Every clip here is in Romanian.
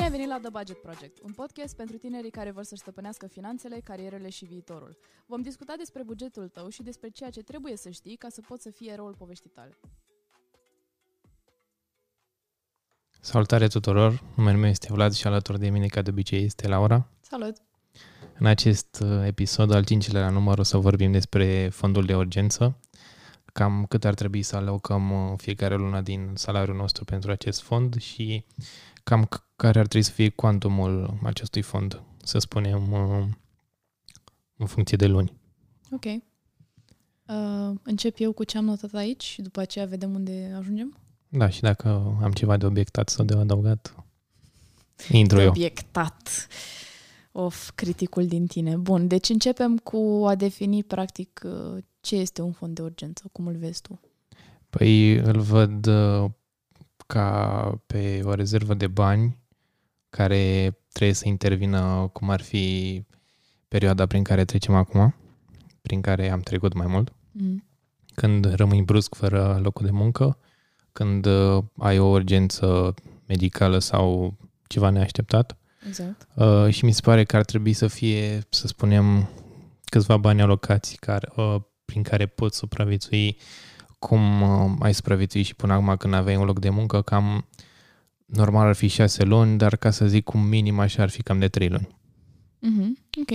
Bine ai venit la The Budget Project, un podcast pentru tinerii care vor să-și stăpânească finanțele, carierele și viitorul. Vom discuta despre bugetul tău și despre ceea ce trebuie să știi ca să poți să fii eroul poveștii tale. Salutare tuturor, numele meu este Vlad și alături de mine, ca de obicei, este Laura. Salut! În acest uh, episod, al cincilea la număr, o să vorbim despre fondul de urgență, cam cât ar trebui să alocăm uh, fiecare lună din salariul nostru pentru acest fond și cam care ar trebui să fie cuantumul acestui fond, să spunem, uh, în funcție de luni. Ok. Uh, încep eu cu ce am notat aici și după aceea vedem unde ajungem? Da, și dacă am ceva de obiectat sau de adăugat, intru de eu. obiectat. Of, criticul din tine. Bun, deci începem cu a defini practic uh, ce este un fond de urgență, cum îl vezi tu. Păi îl văd uh, ca pe o rezervă de bani care trebuie să intervină cum ar fi perioada prin care trecem acum, prin care am trecut mai mult, Mm. când rămâi brusc fără locul de muncă, când uh, ai o urgență medicală sau ceva neașteptat. Exact. Uh, și mi se pare că ar trebui să fie, să spunem, câțiva bani alocați care, uh, prin care poți supraviețui cum uh, ai supraviețuit și până acum când aveai un loc de muncă, cam normal ar fi șase luni, dar ca să zic cum minim așa ar fi cam de trei luni. Mm-hmm. Ok.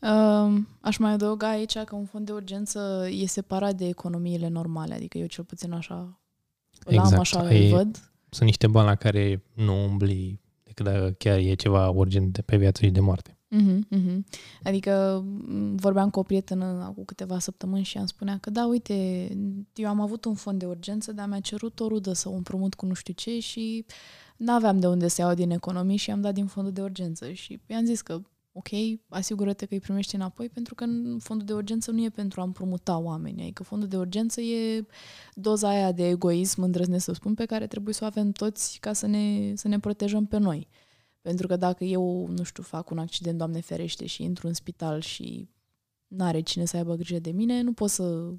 Uh, aș mai adăuga aici că un fond de urgență e separat de economiile normale, adică eu cel puțin așa îl am, Exact. așa Ai- îl văd. Sunt niște bani la care nu umbli decât dacă chiar e ceva urgent de pe viață și de moarte. Mhm, mhm. Adică m, vorbeam cu o prietenă acum câteva săptămâni și am spunea că da, uite, eu am avut un fond de urgență, dar mi-a cerut o rudă să o împrumut cu nu știu ce și n-aveam de unde să iau din economii și am dat din fondul de urgență și i-am zis că ok, asigură-te că îi primești înapoi pentru că în fondul de urgență nu e pentru a împrumuta oameni, adică fondul de urgență e doza aia de egoism, îndrăznesc să spun, pe care trebuie să o avem toți ca să ne, să ne protejăm pe noi. Pentru că dacă eu, nu știu, fac un accident, Doamne ferește, și intru în spital și n-are cine să aibă grijă de mine, nu pot să,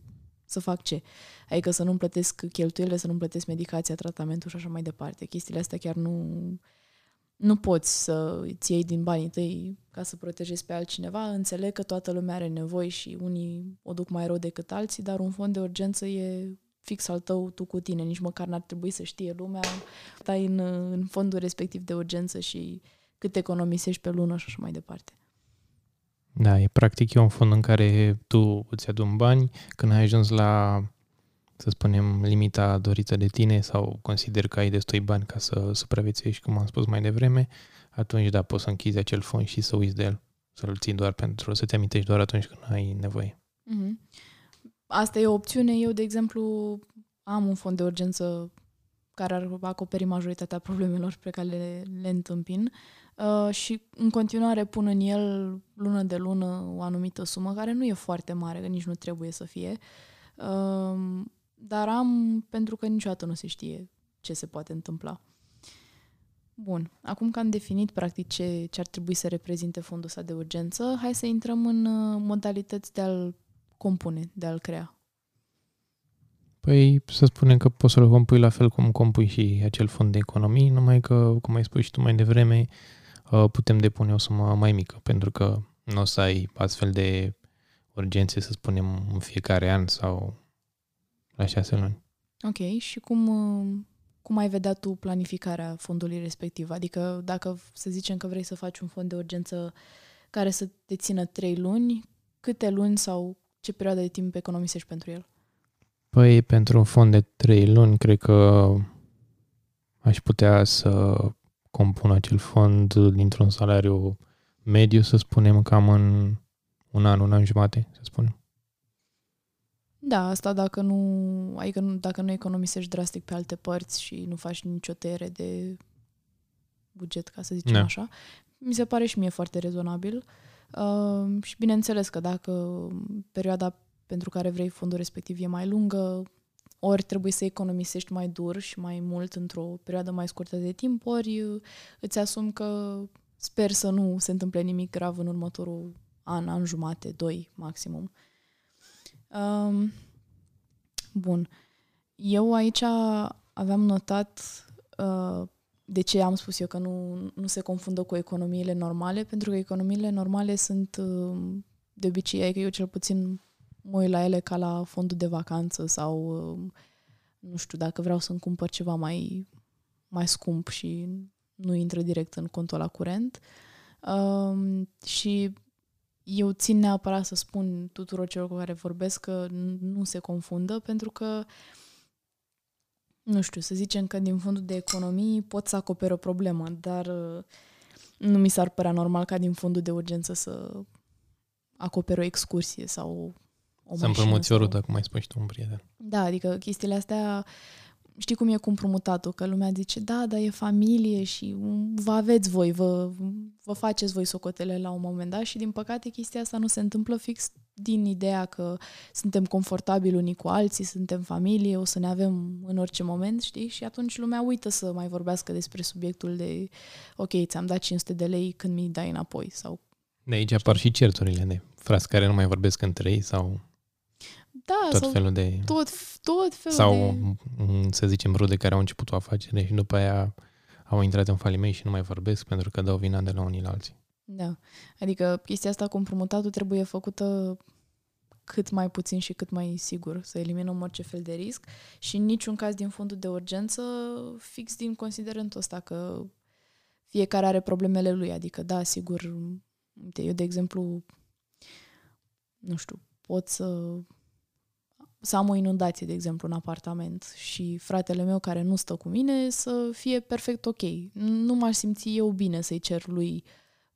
să fac ce. Adică să nu-mi plătesc cheltuielile, să nu-mi plătesc medicația, tratamentul și așa mai departe. Chestiile astea chiar nu, nu poți să îți iei din banii tăi ca să protejezi pe altcineva. Înțeleg că toată lumea are nevoi și unii o duc mai rău decât alții, dar un fond de urgență e fix al tău, tu cu tine. Nici măcar n-ar trebui să știe lumea. Tai în, în fondul respectiv de urgență și cât economisești pe lună și așa mai departe. Da, e practic e un fond în care tu îți adun bani când ai ajuns la, să spunem, limita dorită de tine sau consider că ai destui bani ca să supraviețuiești, cum am spus mai devreme, atunci da, poți să închizi acel fond și să uiți de el, să-l ții doar pentru, să te amintești doar atunci când ai nevoie. Mm-hmm. Asta e o opțiune. Eu, de exemplu, am un fond de urgență care ar acoperi majoritatea problemelor pe care le, le întâmpin uh, și în continuare pun în el lună de lună o anumită sumă care nu e foarte mare, că nici nu trebuie să fie, uh, dar am pentru că niciodată nu se știe ce se poate întâmpla. Bun, acum că am definit practic ce, ce ar trebui să reprezinte fondul ăsta de urgență, hai să intrăm în uh, modalități de a-l compune, de a-l crea. Păi să spunem că poți să-l compui la fel cum compui și acel fond de economii, numai că, cum ai spus și tu mai devreme, uh, putem depune o sumă mai mică, pentru că nu o să ai astfel de urgențe, să spunem, în fiecare an sau la șase luni. Ok, și cum, uh, cum ai vedea tu planificarea fondului respectiv? Adică dacă să zicem că vrei să faci un fond de urgență care să te țină trei luni, câte luni sau ce perioadă de timp economisești pentru el? Păi, pentru un fond de trei luni, cred că aș putea să compun acel fond dintr-un salariu mediu, să spunem, cam în un an, un an jumate, să spunem. Da, asta dacă nu, adică nu, dacă nu economisești drastic pe alte părți și nu faci nicio tăiere de buget, ca să zicem Da. așa, mi se pare și mie foarte rezonabil. Uh, și bineînțeles că dacă perioada pentru care vrei fondul respectiv e mai lungă, ori trebuie să economisești mai dur și mai mult într-o perioadă mai scurtă de timp, ori uh, îți asum că sper să nu se întâmple nimic grav în următorul an, an jumate, doi maximum. Um, bun. Eu aici aveam notat uh, de ce am spus eu că nu, nu se confundă cu economiile normale? Pentru că economiile normale sunt uh, de obicei, adică eu cel puțin mă uit la ele ca la fondul de vacanță sau uh, nu știu, dacă vreau să-mi cumpăr ceva mai, mai scump și nu intră direct în contul la curent. Um, și eu țin neapărat să spun tuturor celor cu care vorbesc că nu se confundă, pentru că nu știu, să zicem că din fondul de economii pot să acoperă o problemă, dar uh, nu mi s-ar părea normal ca din fondul de urgență să acoperă o excursie sau o Să împrumuți o rută, cum ai spus și tu, un prieten. Da, adică chestiile astea, știi cum e cu împrumutatul, că lumea zice, da, dar e familie și vă aveți voi, vă, vă faceți voi socotele la un moment dat și din păcate chestia asta nu se întâmplă fix din ideea că suntem confortabili unii cu alții, suntem familie, o să ne avem în orice moment, știi? Și atunci lumea uită să mai vorbească despre subiectul de ok, ți-am dat 500 de lei când mi dai înapoi sau... De aici apar și certurile de frați care nu mai vorbesc între ei sau da, tot sau felul de... Tot, tot felul sau, de... să zicem, rude care au început o afacere și după aia au intrat în faliment și nu mai vorbesc pentru că dau vina de la unii la alții. Da. Adică chestia asta cu împrumutatul trebuie făcută cât mai puțin și cât mai sigur, să eliminăm orice fel de risc și în niciun caz din fondul de urgență fix din considerentul ăsta că fiecare are problemele lui, adică da, sigur, uite, eu de exemplu, nu știu, pot să să am o inundație, de exemplu, în apartament și fratele meu care nu stă cu mine să fie perfect ok. Nu m-aș simți eu bine să-i cer lui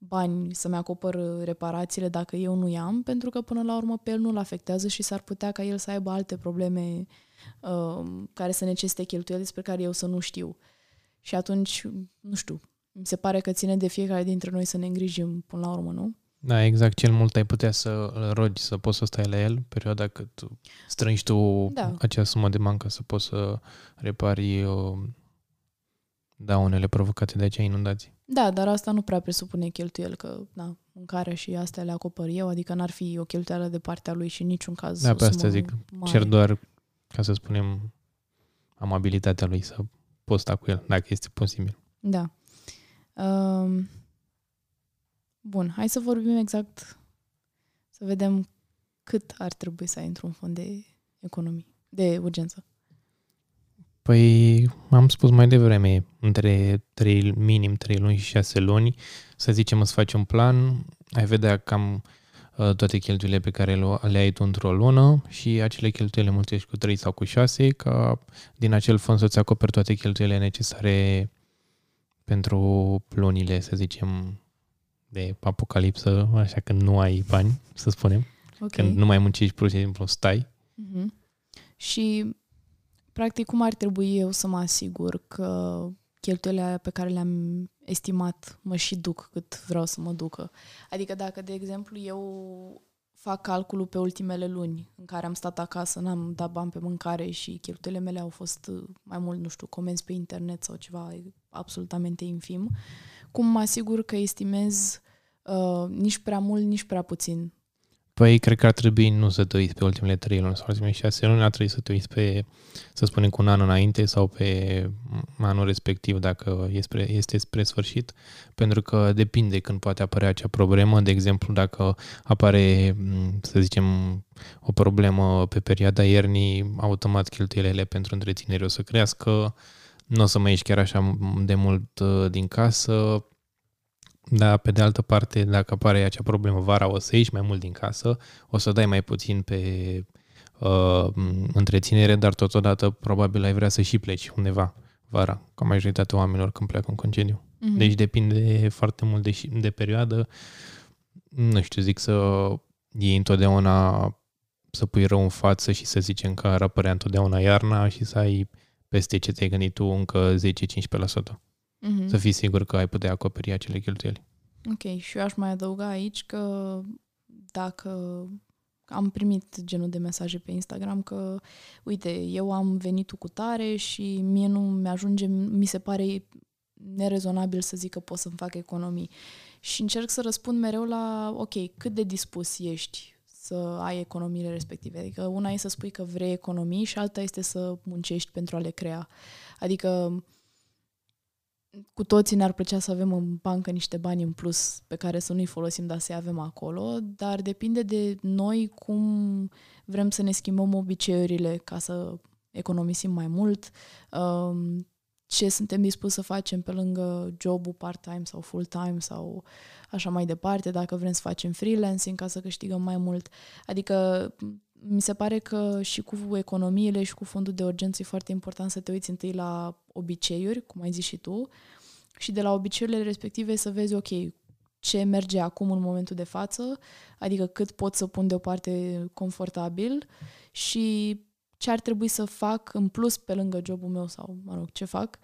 bani să-mi acopăr reparațiile dacă eu nu i-am, pentru că până la urmă pe el nu-l afectează și s-ar putea ca el să aibă alte probleme uh, care să necesite cheltuieli despre care eu să nu știu. Și atunci, nu știu, mi se pare că ține de fiecare dintre noi să ne îngrijim până la urmă, nu? Da, exact. Cel mult ai putea să îl rogi să poți să stai la el perioada cât strângi tu da. acea sumă de bancă să poți să repari uh, daunele provocate de acea inundație. Da, dar asta nu prea presupune cheltuiel, că na, mâncarea și astea le acopăr eu, adică n-ar fi o cheltuială de partea lui și în niciun caz Da, pe asta zic. Mare. Cer doar, ca să spunem, amabilitatea lui să poți sta cu el, dacă este posibil. Da. Um, Bun, hai să vorbim exact, să vedem cât ar trebui să ai într-un fond de economie, de urgență. Păi, am spus mai devreme, între 3, minim 3 luni și 6 luni, să zicem îți faci un plan, ai vedea cam uh, toate cheltuielile pe care le ai tu într-o lună și acele cheltuieli mulțești cu 3 sau cu 6, ca din acel fond să-ți acoperi toate cheltuielile necesare pentru lunile, să zicem, de apocalipsă, așa că nu ai bani, să spunem. Okay. Când nu mai muncești, pur și simplu stai. Mm-hmm. Și, practic, cum ar trebui eu să mă asigur că cheltuielile pe care le-am estimat mă și duc cât vreau să mă ducă? Adică dacă, de exemplu, eu fac calculul pe ultimele luni în care am stat acasă, n-am dat bani pe mâncare și cheltuielile mele au fost mai mult, nu știu, comenzi pe internet sau ceva absolutamente infim, cum mă asigur că estimez uh, nici prea mult, nici prea puțin. Păi, cred că ar trebui nu să te uiți pe ultimele trei luni sau ultimele șase luni, ar trebui să te uiți pe, să spunem, cu un an înainte sau pe anul respectiv, dacă este, este spre sfârșit, pentru că depinde când poate apărea acea problemă. De exemplu, dacă apare, să zicem, o problemă pe perioada iernii, automat cheltuielile pentru întreținere o să crească, nu o să mai ieși chiar așa de mult uh, din casă, dar pe de altă parte, dacă apare acea problemă vara, o să ieși mai mult din casă, o să dai mai puțin pe uh, întreținere, dar totodată probabil ai vrea să și pleci undeva vara, ca majoritatea oamenilor când pleacă în concediu. Mm-hmm. Deci depinde foarte mult de, de perioadă. Nu știu, zic să iei întotdeauna să pui rău în față și să zicem că ar apărea întotdeauna iarna și să ai peste ce ți-ai gândit tu încă 10-15%. Mm-hmm. Să fii sigur că ai putea acoperi acele cheltuieli. Ok, și eu aș mai adăuga aici că dacă am primit genul de mesaje pe Instagram că, uite, eu am venit cu tare și mie nu mi-ajunge, mi se pare nerezonabil să zic că pot să-mi fac economii. Și încerc să răspund mereu la, ok, cât de dispus ești să ai economiile respective. Adică una e să spui că vrei economii și alta este să muncești pentru a le crea. Adică cu toții ne-ar plăcea să avem în bancă niște bani în plus pe care să nu-i folosim, dar să-i avem acolo, dar depinde de noi cum vrem să ne schimbăm obiceiurile ca să economisim mai mult, um, ce suntem dispuși să facem pe lângă jobul part-time sau full-time sau așa mai departe, dacă vrem să facem freelancing ca să câștigăm mai mult. Adică mi se pare că și cu economiile și cu fondul de urgență e foarte important să te uiți întâi la obiceiuri, cum ai zis și tu, și de la obiceiurile respective să vezi, ok, ce merge acum în momentul de față, adică cât pot să pun deoparte confortabil și ce ar trebui să fac în plus pe lângă jobul meu sau, mă rog, ce fac,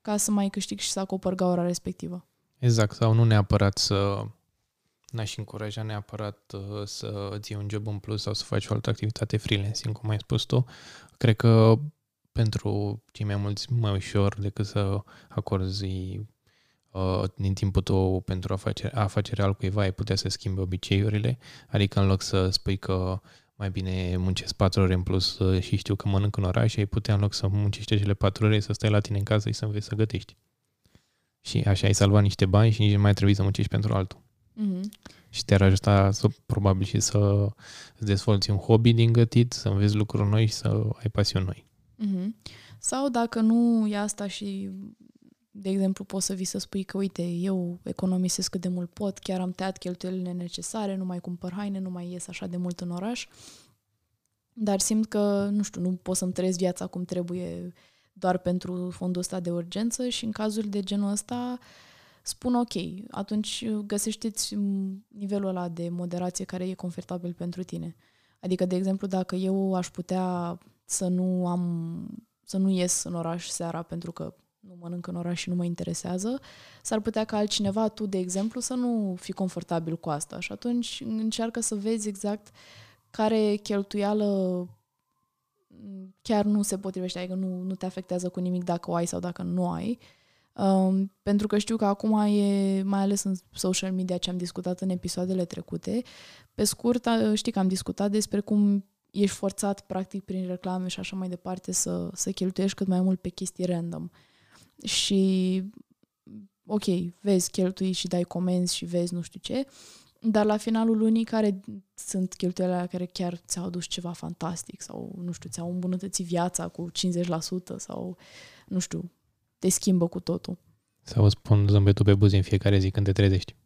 ca să mai câștig și să acopăr gaura respectivă. Exact, sau nu neapărat să n-aș încuraja neapărat uh, să îți iei un job în plus sau să faci o altă activitate freelancing, cum ai spus tu. Cred că pentru cei mai mulți mai ușor decât să acorzi uh, din timpul tău pentru afacere, afacere al cuiva, ai putea să schimbi obiceiurile, adică în loc să spui că mai bine muncesc patru ore în plus uh, și știu că mănânc în oraș și ai putea în loc să muncești cele patru ore să stai la tine în casă și să înveți să gătești. Și așa ai salvat niște bani și nici nu mai trebuie să muncești pentru altul. Mm-hmm. Și te-ar ajuta să, probabil și să îți dezvolți un hobby din gătit, să înveți lucruri noi și să ai pasiuni noi. Mm-hmm. Sau dacă nu e asta și, de exemplu, poți să vii să spui că, uite, eu economisesc cât de mult pot, chiar am tăiat cheltuielile necesare, nu mai cumpăr haine, nu mai ies așa de mult în oraș, dar simt că, nu știu, nu pot să-mi trăiesc viața cum trebuie doar pentru fondul ăsta de urgență și în cazul de genul ăsta spun ok, atunci găsește-ți nivelul ăla de moderație care e confortabil pentru tine. Adică, de exemplu, dacă eu aș putea să nu am să nu ies în oraș seara pentru că nu mănânc în oraș și nu mă interesează, s-ar putea ca altcineva, tu, de exemplu, să nu fii confortabil cu asta. Și atunci încearcă să vezi exact care cheltuială chiar nu se potrivește, adică nu, nu te afectează cu nimic dacă o ai sau dacă nu ai. Um, pentru că știu că acum e, mai ales în social media ce am discutat în episoadele trecute, pe scurt știi că am discutat despre cum ești forțat practic prin reclame și așa mai departe să, să cheltuiești cât mai mult pe chestii random. Și ok, vezi cheltui și dai comenzi și vezi nu știu ce, dar la finalul lunii care sunt cheltuielile care chiar ți-au adus ceva fantastic sau, nu știu, ți-au îmbunătățit viața cu 50% sau, nu știu, te schimbă cu totul. Sau îți spun zâmbetul pe buzi în fiecare zi când te trezești.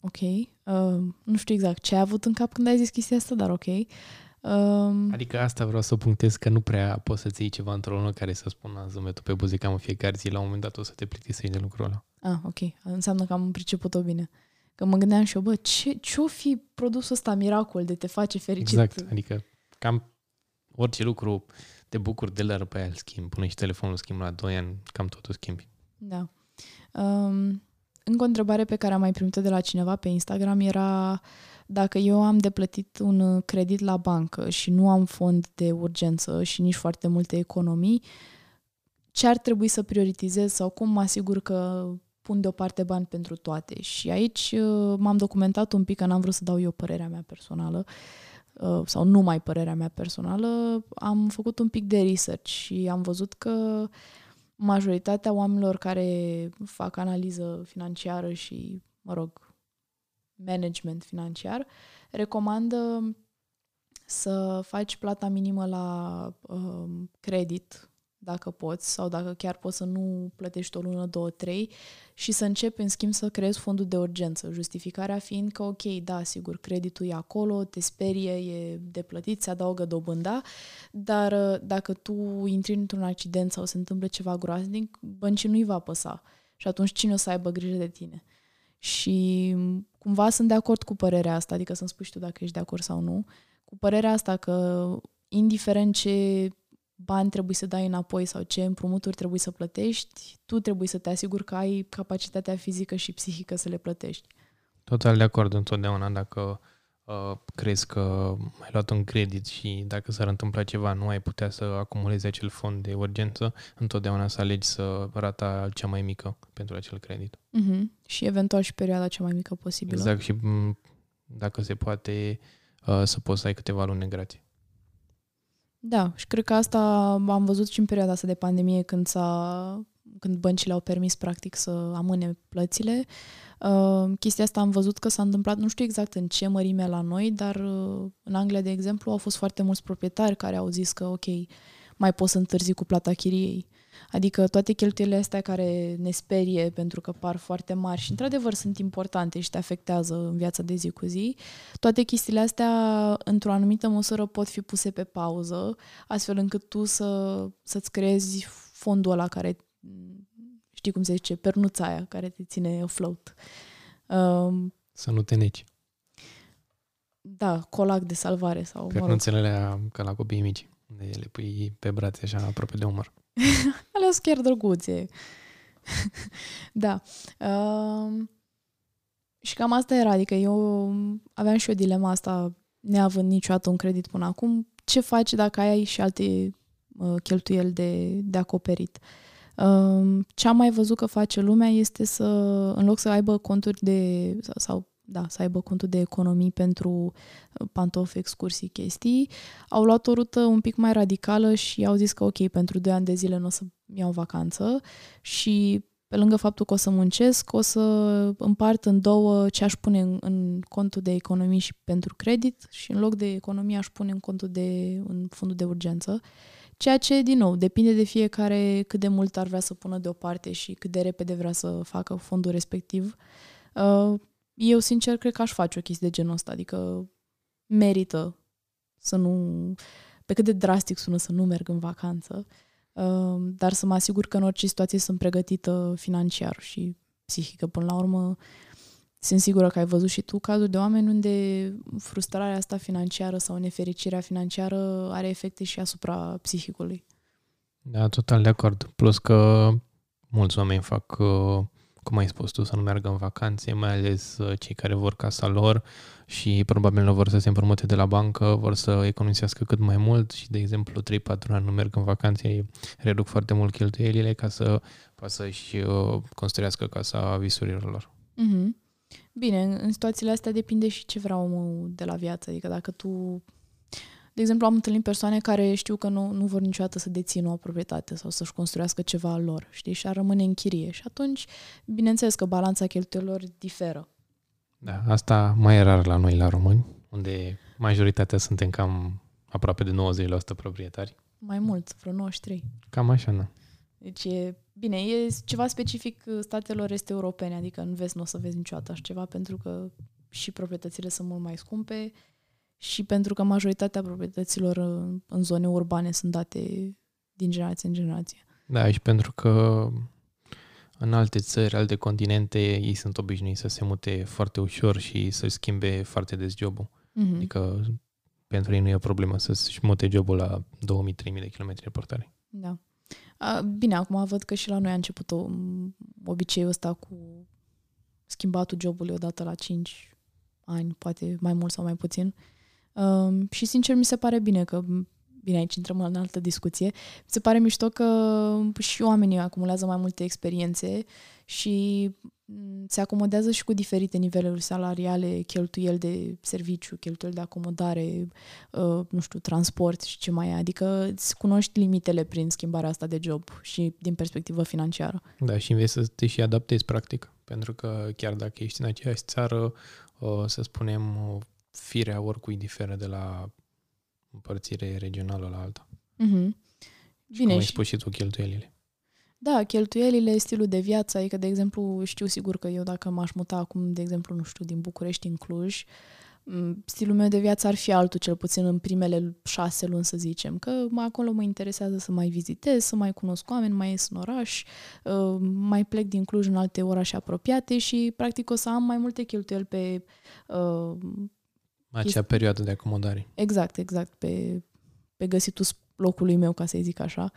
Ok. Uh, nu știu exact ce ai avut în cap când ai zis chestia asta, dar ok. Uh, adică asta vreau să punctez că nu prea poți să-ți iei ceva într-o lună care să spună zâmbetul pe buzi cam în fiecare zi. La un moment dat o să te plictisești de lucrul ăla. Ah, ok. Înseamnă că am priceput-o bine. Că mă gândeam și eu, bă, ce, ce-o fi produsul ăsta miracol de te face fericit? Exact. Adică cam orice lucru te bucuri de la pe aia îl schimbi. Pune și telefonul schimb la 2 ani, cam totul schimbi. Da. Um, încă o întrebare pe care am mai primit-o de la cineva pe Instagram era dacă eu am de plătit un credit la bancă și nu am fond de urgență și nici foarte multe economii, ce ar trebui să prioritizez sau cum mă asigur că pun deoparte bani pentru toate. Și aici uh, m-am documentat un pic, că n-am vrut să dau eu părerea mea personală uh, sau numai părerea mea personală, am făcut un pic de research și am văzut că majoritatea oamenilor care fac analiză financiară și, mă rog, management financiar, recomandă să faci plata minimă la uh, credit dacă poți sau dacă chiar poți să nu plătești o lună, două, trei și să începi în schimb să creezi fondul de urgență. Justificarea fiind că, ok, da, sigur, creditul e acolo, te sperie, e de plătit, se adaugă dobânda, dar uh, dacă tu intri într-un accident sau se întâmplă ceva groaznic, băncii nu-i va păsa. Și atunci cine o să aibă grijă de tine? Și cumva sunt de acord cu părerea asta, adică să-mi spui și tu dacă ești de acord sau nu, cu părerea asta că indiferent ce bani trebuie să dai înapoi sau ce împrumuturi trebuie să plătești, tu trebuie să te asiguri că ai capacitatea fizică și psihică să le plătești. Total de acord întotdeauna dacă uh, crezi că ai luat un credit și dacă s-ar întâmpla ceva nu ai putea să acumulezi acel fond de urgență, întotdeauna să alegi să rata cea mai mică pentru acel credit. Uh-huh. Și eventual și perioada cea mai mică posibilă. Exact și dacă se poate uh, să poți să ai câteva luni grație. Da, și cred că asta am văzut și în perioada asta de pandemie când s-a când băncile au permis practic să amâne plățile. Uh, chestia asta am văzut că s-a întâmplat, nu știu exact în ce mărime la noi, dar uh, în Anglia, de exemplu, au fost foarte mulți proprietari care au zis că ok, mai pot să întârzi cu plata chiriei. Adică toate cheltuielile astea care ne sperie pentru că par foarte mari și într-adevăr sunt importante și te afectează în viața de zi cu zi, toate chestiile astea într-o anumită măsură pot fi puse pe pauză, astfel încât tu să, să-ți creezi fondul ăla care, știi cum se zice, pernuța aia care te ține afloat. Um, să nu te neci. Da, colac de salvare sau... Pernuțele mă rog. ca la copiii mici, unde le pui pe brațe așa aproape de umăr. Alea sunt chiar drăguțe. da. Uh, și cam asta era, adică eu aveam și o dilema asta, neavând niciodată un credit până acum, ce faci dacă ai și alte uh, cheltuieli de, de acoperit? Uh, ce am mai văzut că face lumea este să, în loc să aibă conturi de, sau, sau da, să aibă contul de economii pentru uh, pantofi, excursii, chestii, au luat o rută un pic mai radicală și au zis că ok, pentru 2 ani de zile nu o să iau vacanță și pe lângă faptul că o să muncesc, o să împart în două ce aș pune în, în contul de economii și pentru credit și în loc de economie aș pune în contul de în fondul de urgență. Ceea ce, din nou, depinde de fiecare cât de mult ar vrea să pună deoparte și cât de repede vrea să facă fondul respectiv. Uh, eu, sincer, cred că aș face o chestie de genul ăsta, adică merită să nu... Pe cât de drastic sună să nu merg în vacanță, uh, dar să mă asigur că în orice situație sunt pregătită financiar și psihică. Până la urmă, sunt sigură că ai văzut și tu cazuri de oameni unde frustrarea asta financiară sau nefericirea financiară are efecte și asupra psihicului. Da, total de acord. Plus că mulți oameni fac uh, cum ai spus tu, să nu meargă în vacanțe, mai ales uh, cei care vor casa lor și probabil nu vor să se împrumute de la bancă, vor să economisească cât mai mult și, de exemplu, 3-4 ani nu merg în vacanțe, reduc foarte mult cheltuielile ca să poată să-și uh, construiască casa visurilor lor. Mm-hmm. Bine, în situațiile astea depinde și ce vrea omul de la viață. Adică dacă tu de exemplu, am întâlnit persoane care știu că nu, nu vor niciodată să dețină o proprietate sau să-și construiască ceva al lor, știi, și ar rămâne în chirie. Și atunci, bineînțeles că balanța cheltuielor diferă. Da, asta mai e rar la noi, la români, unde majoritatea suntem cam aproape de 90% proprietari. Mai mult, vreo 93. Cam așa, nu. Deci e, bine, e ceva specific statelor este europene, adică în vest nu o să vezi niciodată așa ceva, pentru că și proprietățile sunt mult mai scumpe, și pentru că majoritatea proprietăților în zone urbane sunt date din generație în generație. Da, și pentru că în alte țări, alte continente, ei sunt obișnuiți să se mute foarte ușor și să-și schimbe foarte des jobul. Mm-hmm. Adică pentru ei nu e o problemă să-și mute jobul la 2000-3000 de km portare. Da. A, bine, acum văd că și la noi a început o, obiceiul ăsta cu schimbatul jobului odată la 5 ani, poate mai mult sau mai puțin. Uh, Um, și sincer mi se pare bine că bine, aici intrăm în altă discuție. Mi se pare mișto că și oamenii acumulează mai multe experiențe și se acomodează și cu diferite niveluri salariale, cheltuieli de serviciu, cheltuieli de acomodare, uh, nu știu, transport și ce mai e. Adică îți cunoști limitele prin schimbarea asta de job și din perspectivă financiară. Da, și înveți să te și adaptezi practic. Pentru că chiar dacă ești în aceeași țară, să spunem, firea oricui diferă de la împărțire regională la alta. Mm-hmm. Bine, cum ai spus și tu cheltuielile. Da, cheltuielile, stilul de viață, adică, de exemplu, știu sigur că eu dacă m-aș muta acum, de exemplu, nu știu, din București în Cluj, stilul meu de viață ar fi altul, cel puțin în primele șase luni, să zicem, că acolo mă interesează să mai vizitez, să mai cunosc oameni, mai ies în oraș, ă, mai plec din Cluj în alte orașe apropiate și, practic, o să am mai multe cheltuieli pe ă, acea chesti... perioadă de acomodare. Exact, exact, pe, pe găsitul locului meu, ca să zic așa.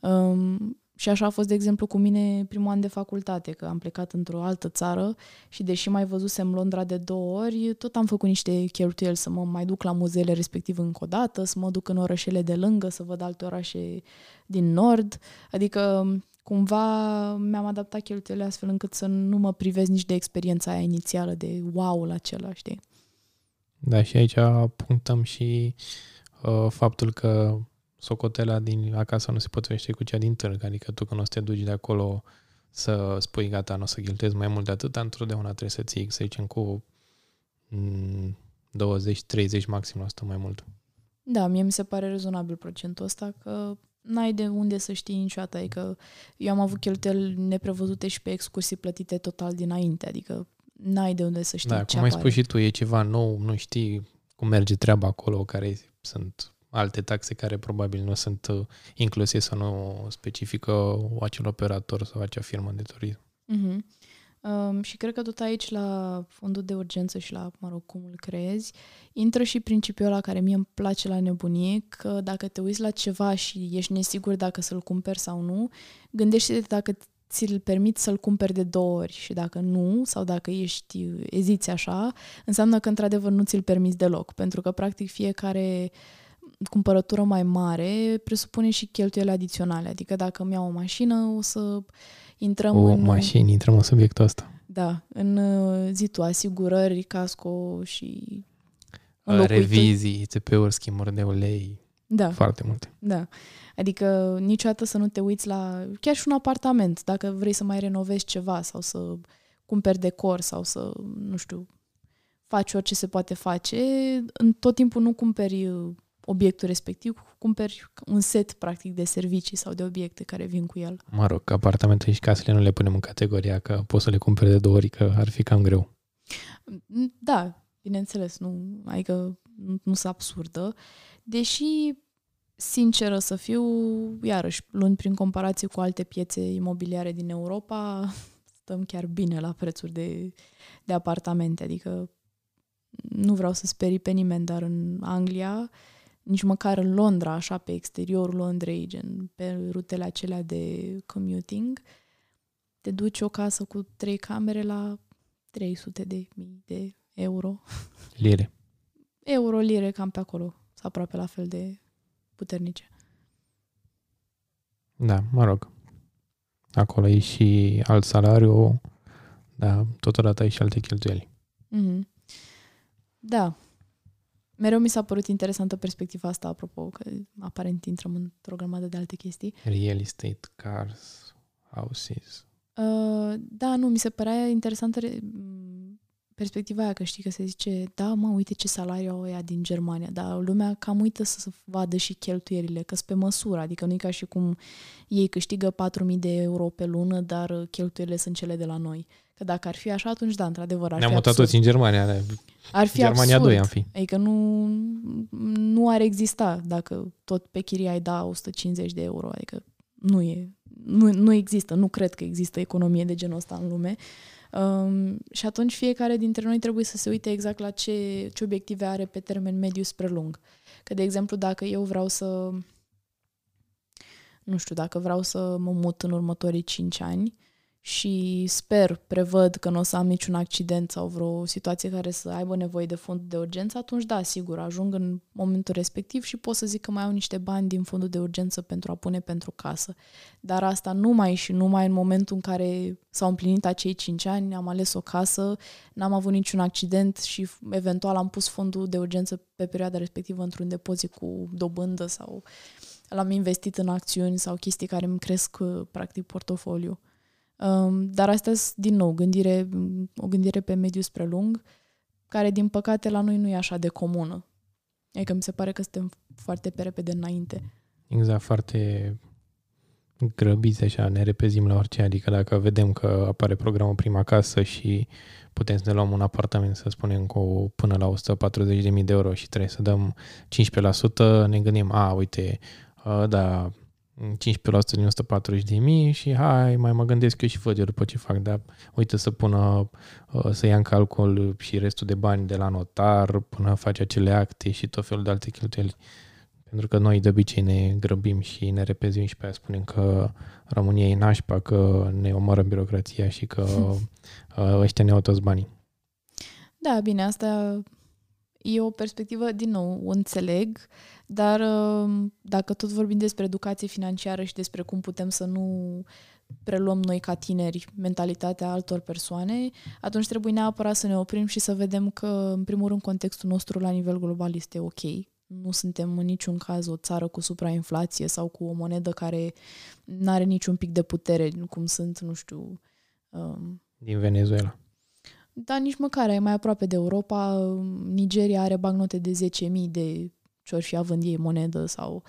Um, și așa a fost, de exemplu, cu mine primul an de facultate, că am plecat într-o altă țară și deși mai văzusem Londra de două ori, tot am făcut niște cheltuieli să mă mai duc la muzeele respectiv încă o dată, să mă duc în orașele de lângă, să văd alte orașe din nord. Adică cumva mi-am adaptat cheltuielile astfel încât să nu mă privesc nici de experiența aia inițială, de wow-ul acela, știi? Da, și aici punctăm și uh, faptul că socotela din acasă nu se potrivește cu cea din târg, adică tu când o să te duci de acolo să spui gata, nu o să cheltuiesc mai mult de atât, întotdeauna trebuie să ții, să zicem, cu 20-30 maxim la mai mult. Da, mie mi se pare rezonabil procentul ăsta că n-ai de unde să știi niciodată. Adică eu am avut cheltuieli neprevăzute și pe excursii plătite total dinainte. Adică n-ai de unde să știi da, ce cum ai spus și tu, e ceva nou, nu știi cum merge treaba acolo, care sunt alte taxe care probabil nu sunt uh, incluse sau nu specifică acel operator sau acea firmă de turism. Uh-huh. Um, și cred că tot aici, la fondul de urgență și la, mă rog, cum îl creezi, intră și principiul ăla care mie îmi place la nebunie, că dacă te uiți la ceva și ești nesigur dacă să-l cumperi sau nu, gândește-te dacă ți-l permiți să-l cumperi de două ori și dacă nu, sau dacă ești eziți așa, înseamnă că într-adevăr nu ți-l permiți deloc, pentru că practic fiecare cumpărătură mai mare presupune și cheltuieli adiționale, adică dacă îmi iau o mașină o să intrăm o în... mașini, intrăm în subiectul ăsta. Da, în uh, zi tu, asigurări, casco și Revizii, TP-uri, schimburi de ulei, da. foarte multe. Da, adică niciodată să nu te uiți la chiar și un apartament, dacă vrei să mai renovezi ceva sau să cumperi decor sau să, nu știu, faci orice se poate face, în tot timpul nu cumperi uh, obiectul respectiv, cumperi un set, practic, de servicii sau de obiecte care vin cu el. Mă rog, apartamentele și casele nu le punem în categoria că poți să le cumperi de două ori, că ar fi cam greu. Da, bineînțeles, nu, adică nu, nu sunt absurdă, deși, sinceră să fiu, iarăși, luând prin comparație cu alte piețe imobiliare din Europa, stăm chiar bine la prețuri de, de apartamente, adică nu vreau să sperii pe nimeni, dar în Anglia nici măcar în Londra, așa pe exteriorul Londrei, gen pe rutele acelea de commuting, te duci o casă cu trei camere la 300 de mii de euro. Lire. Euro, lire, cam pe acolo. Sunt aproape la fel de puternice. Da, mă rog. Acolo e și alt salariu, da, totodată ai și alte cheltuieli. Mm-hmm. Da, Mereu mi s-a părut interesantă perspectiva asta, apropo, că aparent intrăm într-o grămadă de alte chestii. Real estate, cars, houses. Uh, da, nu, mi se părea interesantă perspectiva aia, că știi că se zice, da, mă, uite ce salariu au ăia din Germania, dar lumea cam uită să vadă și cheltuierile, că pe măsură, adică nu e ca și cum ei câștigă 4.000 de euro pe lună, dar cheltuielile sunt cele de la noi. Că dacă ar fi așa, atunci da, într-adevăr, ar Ne-am fi mutat absurd. toți în Germania. Ar fi Germania absurd. 2 am fi. Adică nu, nu ar exista dacă tot pe chirie ai da 150 de euro. Adică nu e, nu, nu există, nu cred că există economie de genul ăsta în lume. Um, și atunci fiecare dintre noi trebuie să se uite exact la ce, ce obiective are pe termen mediu spre lung. Că, de exemplu, dacă eu vreau să nu știu, dacă vreau să mă mut în următorii 5 ani, și sper, prevăd că nu o să am niciun accident sau vreo situație care să aibă nevoie de fondul de urgență, atunci da, sigur, ajung în momentul respectiv și pot să zic că mai au niște bani din fondul de urgență pentru a pune pentru casă. Dar asta numai și numai în momentul în care s-au împlinit acei 5 ani, am ales o casă, n-am avut niciun accident și eventual am pus fondul de urgență pe perioada respectivă într-un depozit cu dobândă sau l-am investit în acțiuni sau chestii care îmi cresc practic portofoliu. Um, dar asta din nou, gândire, o gândire pe mediu spre lung, care, din păcate, la noi nu e așa de comună. Adică mi se pare că suntem foarte pe repede înainte. Exact, foarte grăbiți așa, ne repezim la orice, adică dacă vedem că apare programul Prima Casă și putem să ne luăm un apartament, să spunem, cu până la 140.000 de euro și trebuie să dăm 15%, ne gândim, a, uite, da, 15% din 140 de mii și hai, mai mă gândesc eu și văd eu după ce fac, dar uite să pună, uh, să ia în calcul și restul de bani de la notar până face acele acte și tot felul de alte cheltuieli. Pentru că noi de obicei ne grăbim și ne repezim și pe aia spunem că România e nașpa, că ne omoară birocrația și că uh, ăștia ne au toți banii. Da, bine, asta e o perspectivă, din nou, o înțeleg, dar uh, dacă tot vorbim despre educație financiară și despre cum putem să nu preluăm noi ca tineri mentalitatea altor persoane, atunci trebuie neapărat să ne oprim și să vedem că, în primul rând, contextul nostru la nivel global este ok. Nu suntem în niciun caz o țară cu suprainflație sau cu o monedă care nu are niciun pic de putere, cum sunt, nu știu... Um, Din Venezuela. Da, nici măcar, e mai aproape de Europa. Nigeria are bagnote de 10.000 de ce-or fi având ei monedă sau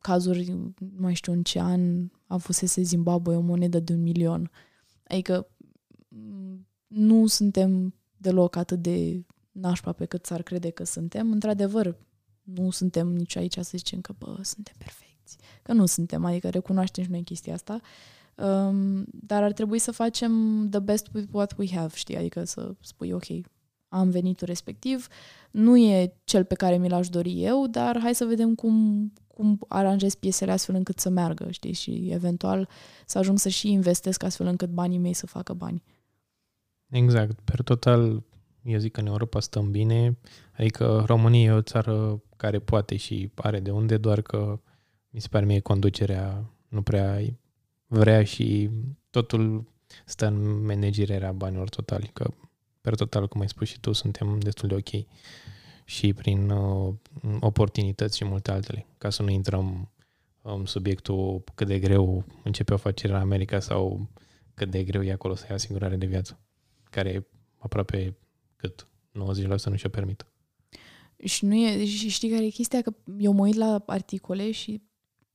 cazuri, nu mai știu în ce an, a fusese Zimbabwe o monedă de un milion. Adică nu suntem deloc atât de nașpa pe cât s-ar crede că suntem. Într-adevăr, nu suntem nici aici să zicem că, bă, suntem perfecți. Că nu suntem, adică recunoaștem și noi chestia asta. Um, dar ar trebui să facem the best with what we have, știi? Adică să spui, ok, am venitul respectiv, nu e cel pe care mi l-aș dori eu, dar hai să vedem cum, cum aranjez piesele astfel încât să meargă, știi? Și eventual să ajung să și investesc astfel încât banii mei să facă bani. Exact. Per total, eu zic că în Europa stăm bine, adică România e o țară care poate și are de unde, doar că mi se pare mie conducerea nu prea vrea și totul stă în managerea banilor totali, că per total, cum ai spus și tu, suntem destul de ok și prin uh, oportunități și multe altele, ca să nu intrăm în subiectul cât de greu începe o afacere în America sau cât de greu e acolo să ia asigurare de viață, care aproape cât 90% nu și-o permit. Și nu e, și știi care e chestia? Că eu mă uit la articole și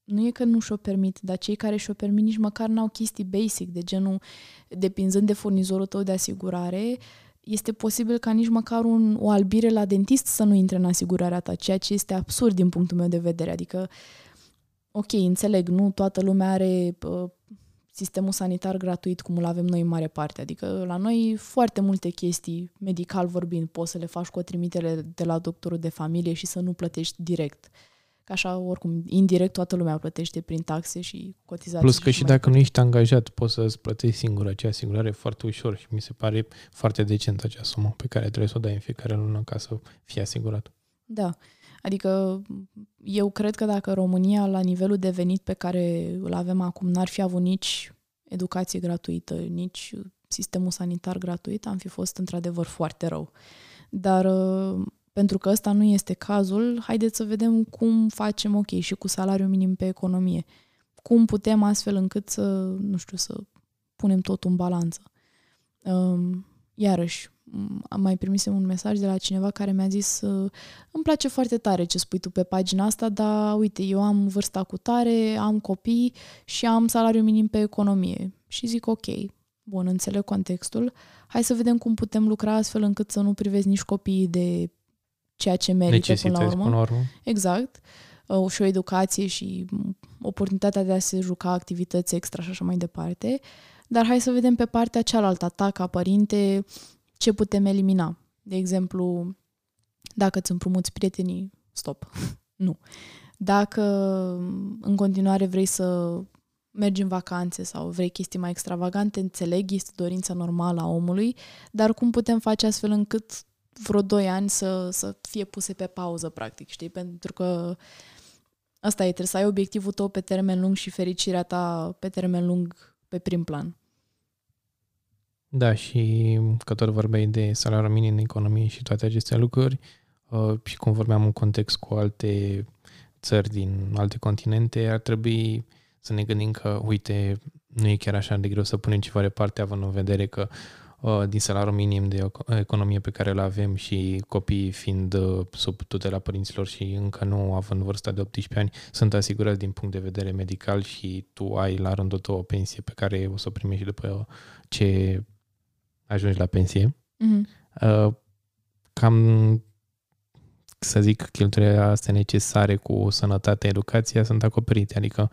nu e că nu și-o permit, dar cei care și-o permit nici măcar n-au chestii basic, de genul, depinzând de furnizorul tău de asigurare, este posibil ca nici măcar un, o albire la dentist să nu intre în asigurarea ta, ceea ce este absurd din punctul meu de vedere. Adică, ok, înțeleg, nu toată lumea are uh, sistemul sanitar gratuit cum îl avem noi în mare parte. Adică la noi foarte multe chestii, medical vorbind, poți să le faci cu o trimitere de la doctorul de familie și să nu plătești direct. Că așa, oricum, indirect toată lumea plătește prin taxe și cotizații. Plus că și, și dacă nu ești angajat, poți să-ți plătești singur acea asigurare foarte ușor și mi se pare foarte decent acea sumă pe care trebuie să o dai în fiecare lună ca să fii asigurat. Da. Adică eu cred că dacă România, la nivelul de venit pe care îl avem acum, n-ar fi avut nici educație gratuită, nici sistemul sanitar gratuit, am fi fost într-adevăr foarte rău. Dar pentru că ăsta nu este cazul, haideți să vedem cum facem ok și cu salariul minim pe economie. Cum putem astfel încât să, nu știu, să punem tot în balanță. Um, iarăși, am mai primisem un mesaj de la cineva care mi-a zis îmi place foarte tare ce spui tu pe pagina asta, dar uite, eu am vârsta cu tare, am copii și am salariu minim pe economie. Și zic ok, bun, înțeleg contextul, hai să vedem cum putem lucra astfel încât să nu privezi nici copiii de ceea ce merită până la, urmă. până la urmă. Exact. Uh, și o educație și oportunitatea de a se juca activități extra și așa mai departe. Dar hai să vedem pe partea cealaltă, ta ca părinte, ce putem elimina. De exemplu, dacă îți împrumuți prietenii, stop. nu. Dacă în continuare vrei să mergi în vacanțe sau vrei chestii mai extravagante, înțeleg, este dorința normală a omului, dar cum putem face astfel încât vreo 2 ani să, să fie puse pe pauză, practic, știi? Pentru că asta e, trebuie să ai obiectivul tău pe termen lung și fericirea ta pe termen lung pe prim plan. Da, și că tot vorbeai de salariul minim în economie și toate aceste lucruri uh, și cum vorbeam în context cu alte țări din alte continente, ar trebui să ne gândim că, uite, nu e chiar așa de greu să punem ceva deoparte, având în vedere că Uh, din salariul minim de economie pe care îl avem și copiii fiind uh, sub tutela părinților și încă nu având vârsta de 18 ani, sunt asigurați din punct de vedere medical și tu ai la rândul tău o pensie pe care o să o primești după ce ajungi la pensie. Mm-hmm. Cam să zic, cheltuielile astea necesare cu sănătate, educația sunt acoperite, adică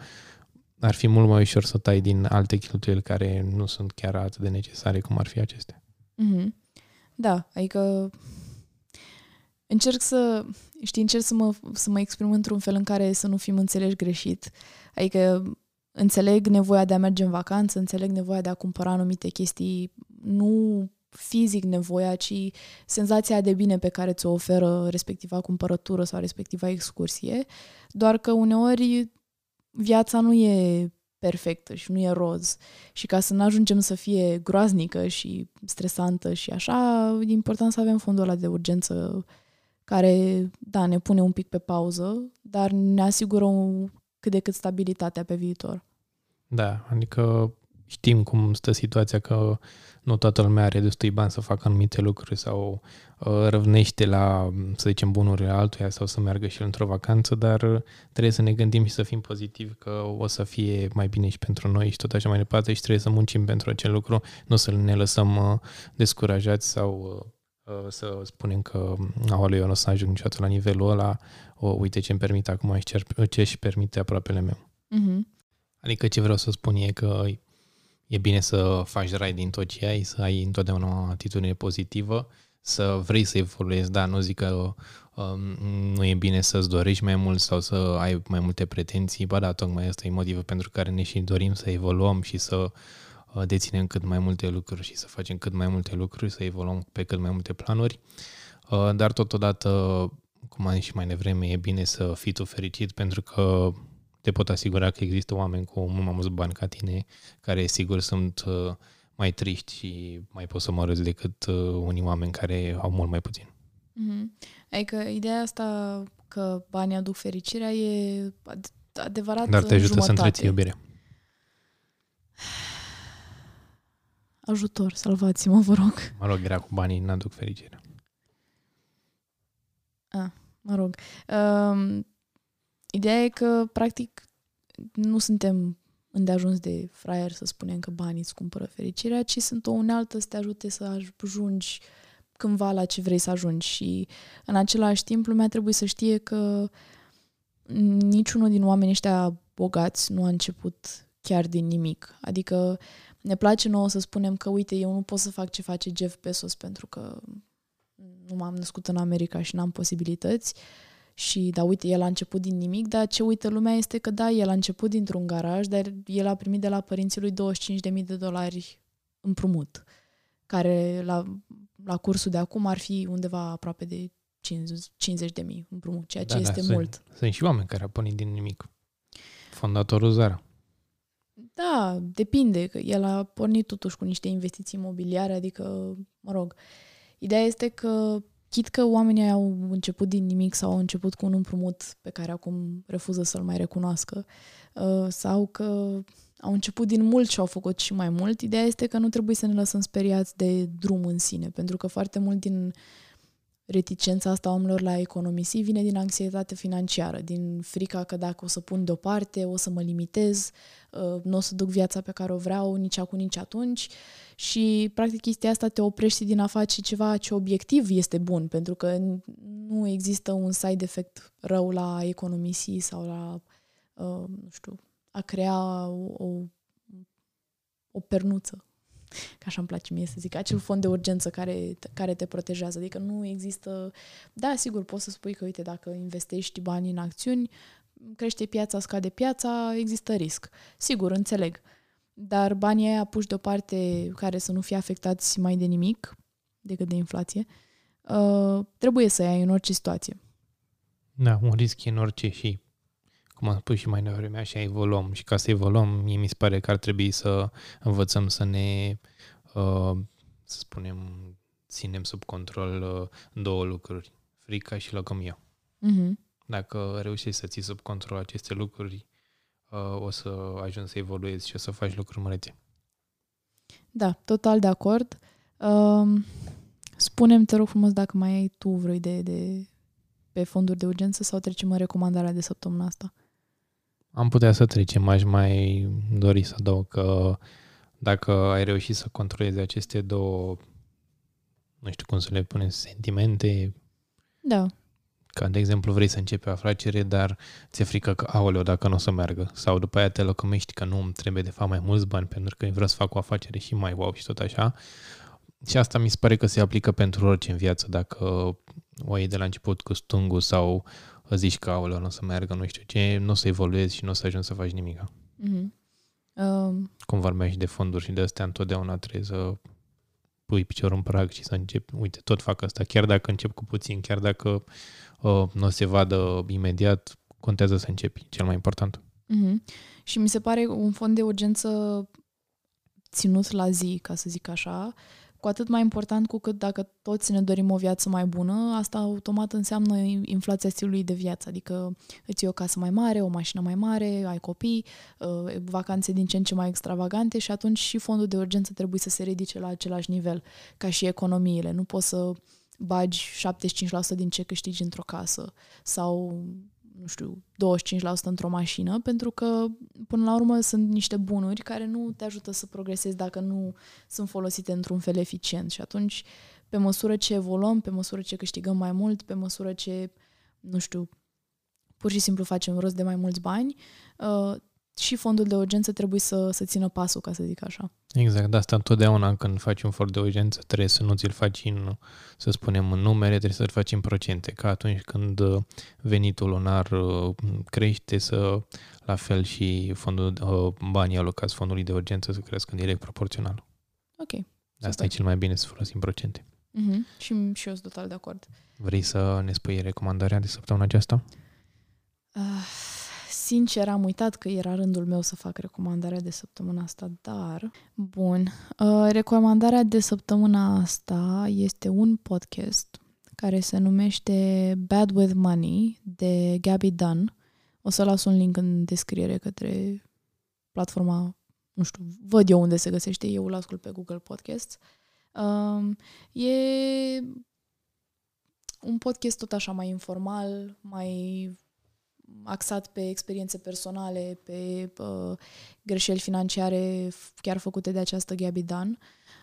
ar fi mult mai ușor să tai din alte cheltuieli care nu sunt chiar atât de necesare cum ar fi acestea. Mm-hmm. Da, adică încerc să, știi, încerc să mă, să mă exprim într-un fel în care să nu fim înțeleși greșit. Adică înțeleg nevoia de a merge în vacanță, înțeleg nevoia de a cumpăra anumite chestii, nu fizic nevoia, ci senzația de bine pe care ți-o oferă respectiva cumpărătură sau respectiva excursie, doar că uneori viața nu e perfectă și nu e roz. Și ca să nu ajungem să fie groaznică și stresantă și așa, e important să avem fondul ăla de urgență care, da, ne pune un pic pe pauză, dar ne asigură un, cât de cât stabilitatea pe viitor. Da, adică știm cum stă situația că nu toată lumea are destui bani să facă anumite lucruri sau uh, răvnește la, să zicem, bunurile altuia sau să meargă și el într-o vacanță, dar trebuie să ne gândim și să fim pozitivi că o să fie mai bine și pentru noi și tot așa mai departe și trebuie să muncim pentru acel lucru, nu să ne lăsăm uh, descurajați sau uh, să spunem că aoleu, eu nu o să ajung niciodată la nivelul ăla, o, uite ce îmi permite acum și ce își permite aproapele meu. Mm-hmm. Adică ce vreau să spun e că e bine să faci rai din tot ce ai, să ai întotdeauna o atitudine pozitivă, să vrei să evoluezi, da, nu zic că um, nu e bine să-ți dorești mai mult sau să ai mai multe pretenții, ba da, tocmai asta e motivul pentru care ne și dorim să evoluăm și să uh, deținem cât mai multe lucruri și să facem cât mai multe lucruri, să evoluăm pe cât mai multe planuri, uh, dar totodată, cum am zis și mai devreme, e bine să fii tu fericit pentru că te pot asigura că există oameni cu mult mai mulți bani ca tine, care sigur sunt uh, mai triști și mai pot să mă râzi decât uh, unii oameni care au mult mai puțin. Mm-hmm. Adică ideea asta că banii aduc fericirea e adevărat Dar te ajută jumătate. să întreții iubirea. Ajutor, salvați-mă, vă rog. Mă rog, era cu banii, n-aduc fericirea. Ah, mă rog. Um, Ideea e că, practic, nu suntem îndeajuns de fraier să spunem că banii îți cumpără fericirea, ci sunt o unealtă să te ajute să ajungi cândva la ce vrei să ajungi și în același timp lumea trebuie să știe că niciunul din oamenii ăștia bogați nu a început chiar din nimic. Adică ne place nouă să spunem că uite, eu nu pot să fac ce face Jeff Bezos pentru că nu m-am născut în America și n-am posibilități. Uh, și da, uite, el a început din nimic, dar ce uită lumea este că da, el a început dintr-un garaj, dar el a primit de la părinții lui 25.000 de dolari împrumut, care la, la cursul de acum ar fi undeva aproape de 50 de mii împrumut, ceea ce da, este da, mult. Sunt, sunt și oameni care au pornit din nimic. Fondatorul Zara. Da, depinde, că el a pornit totuși cu niște investiții imobiliare, adică, mă rog, ideea este că chit că oamenii au început din nimic sau au început cu un împrumut pe care acum refuză să-l mai recunoască uh, sau că au început din mult și au făcut și mai mult, ideea este că nu trebuie să ne lăsăm speriați de drum în sine, pentru că foarte mult din reticența asta oamenilor la economisi vine din anxietate financiară, din frica că dacă o să pun deoparte, o să mă limitez, uh, nu o să duc viața pe care o vreau nici acum, nici atunci. Și practic chestia asta te oprește din a face ceva ce obiectiv este bun, pentru că nu există un side effect rău la economisi sau la, uh, nu știu, a crea o, o, o pernuță că așa îmi place mie să zic, acel fond de urgență care, care te protejează. Adică nu există... Da, sigur, poți să spui că, uite, dacă investești bani în acțiuni, crește piața, scade piața, există risc. Sigur, înțeleg. Dar banii aia puși deoparte care să nu fie afectați mai de nimic decât de inflație, uh, trebuie să ai în orice situație. Da, un risc în orice și cum am spus și mai devreme, așa evoluăm. Și ca să evoluăm, mie mi se pare că ar trebui să învățăm să ne, uh, să spunem, ținem sub control uh, două lucruri, frica și lăcomia. Mm-hmm. Dacă reușești să ții sub control aceste lucruri, uh, o să ajungi să evoluezi și o să faci lucruri mărețe. Da, total de acord. Uh, spune-mi, te rog frumos, dacă mai ai tu vreo idee de pe fonduri de urgență sau trecem în recomandarea de săptămâna asta? Am putea să trecem, aș mai dori să adaug că dacă ai reușit să controlezi aceste două, nu știu cum să le punem, sentimente, da. ca de exemplu vrei să începi o afacere, dar ți-e frică că, aoleo, dacă nu o să meargă, sau după aia te lăcomești că nu îmi trebuie de fapt mai mulți bani pentru că vreau să fac o afacere și mai wow și tot așa. Și asta mi se pare că se aplică pentru orice în viață, dacă o iei de la început cu stungul sau zici că, aoleu, nu o să meargă, nu știu ce, nu o să evoluezi și nu o să ajungi să faci nimic. Mm-hmm. Um... Cum vorbeai și de fonduri și de astea, întotdeauna trebuie să pui piciorul în prag și să începi, uite, tot fac asta, chiar dacă încep cu puțin, chiar dacă uh, nu o se vadă imediat, contează să începi, cel mai important. Mm-hmm. Și mi se pare un fond de urgență ținut la zi, ca să zic așa, cu atât mai important cu cât dacă toți ne dorim o viață mai bună, asta automat înseamnă inflația stilului de viață, adică îți iei o casă mai mare, o mașină mai mare, ai copii, uh, vacanțe din ce în ce mai extravagante și atunci și fondul de urgență trebuie să se ridice la același nivel ca și economiile. Nu poți să bagi 75% din ce câștigi într-o casă sau nu știu, 25% într-o mașină, pentru că, până la urmă, sunt niște bunuri care nu te ajută să progresezi dacă nu sunt folosite într-un fel eficient. Și atunci, pe măsură ce evoluăm, pe măsură ce câștigăm mai mult, pe măsură ce, nu știu, pur și simplu facem rost de mai mulți bani, uh, și fondul de urgență trebuie să, să țină pasul, ca să zic așa. Exact, de asta întotdeauna când faci un fond de urgență trebuie să nu ți-l faci în, să spunem, în numere, trebuie să-l faci în procente, ca atunci când uh, venitul lunar uh, crește să, la fel și fondul, uh, banii alocați fondului de urgență să crească în direct proporțional. Ok. De asta e cel mai bine să folosim procente. Uh-huh. Și, și eu sunt total de acord. Vrei să ne spui recomandarea de săptămâna aceasta? Uh Sincer, am uitat că era rândul meu să fac recomandarea de săptămâna asta, dar... Bun. Uh, recomandarea de săptămâna asta este un podcast care se numește Bad With Money de Gabby Dunn. O să las un link în descriere către platforma, nu știu, văd eu unde se găsește, eu îl ascult pe Google Podcasts. Um, e un podcast tot așa mai informal, mai axat pe experiențe personale, pe uh, greșeli financiare chiar făcute de această Gabby Dunn.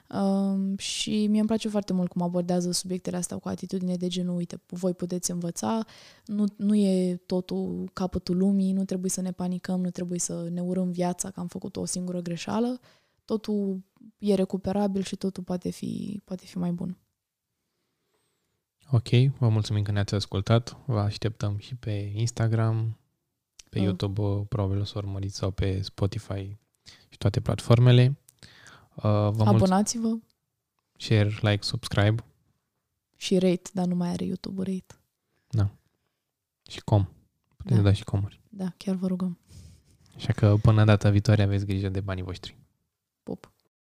Um, și mie îmi place foarte mult cum abordează subiectele astea cu atitudine de genul, uite, voi puteți învăța, nu, nu e totul capătul lumii, nu trebuie să ne panicăm, nu trebuie să ne urăm viața că am făcut o singură greșeală, totul e recuperabil și totul poate fi, poate fi mai bun. Ok, vă mulțumim că ne-ați ascultat. Vă așteptăm și pe Instagram, pe uh. YouTube, probabil o să urmăriți sau pe Spotify și toate platformele. Uh, vă Abonați-vă. Mulț- share, like, subscribe. Și rate, dar nu mai are YouTube rate. Da. Și com. Puteți da. da și comuri. Da, chiar vă rugăm. Așa că până data viitoare aveți grijă de banii voștri. Pup.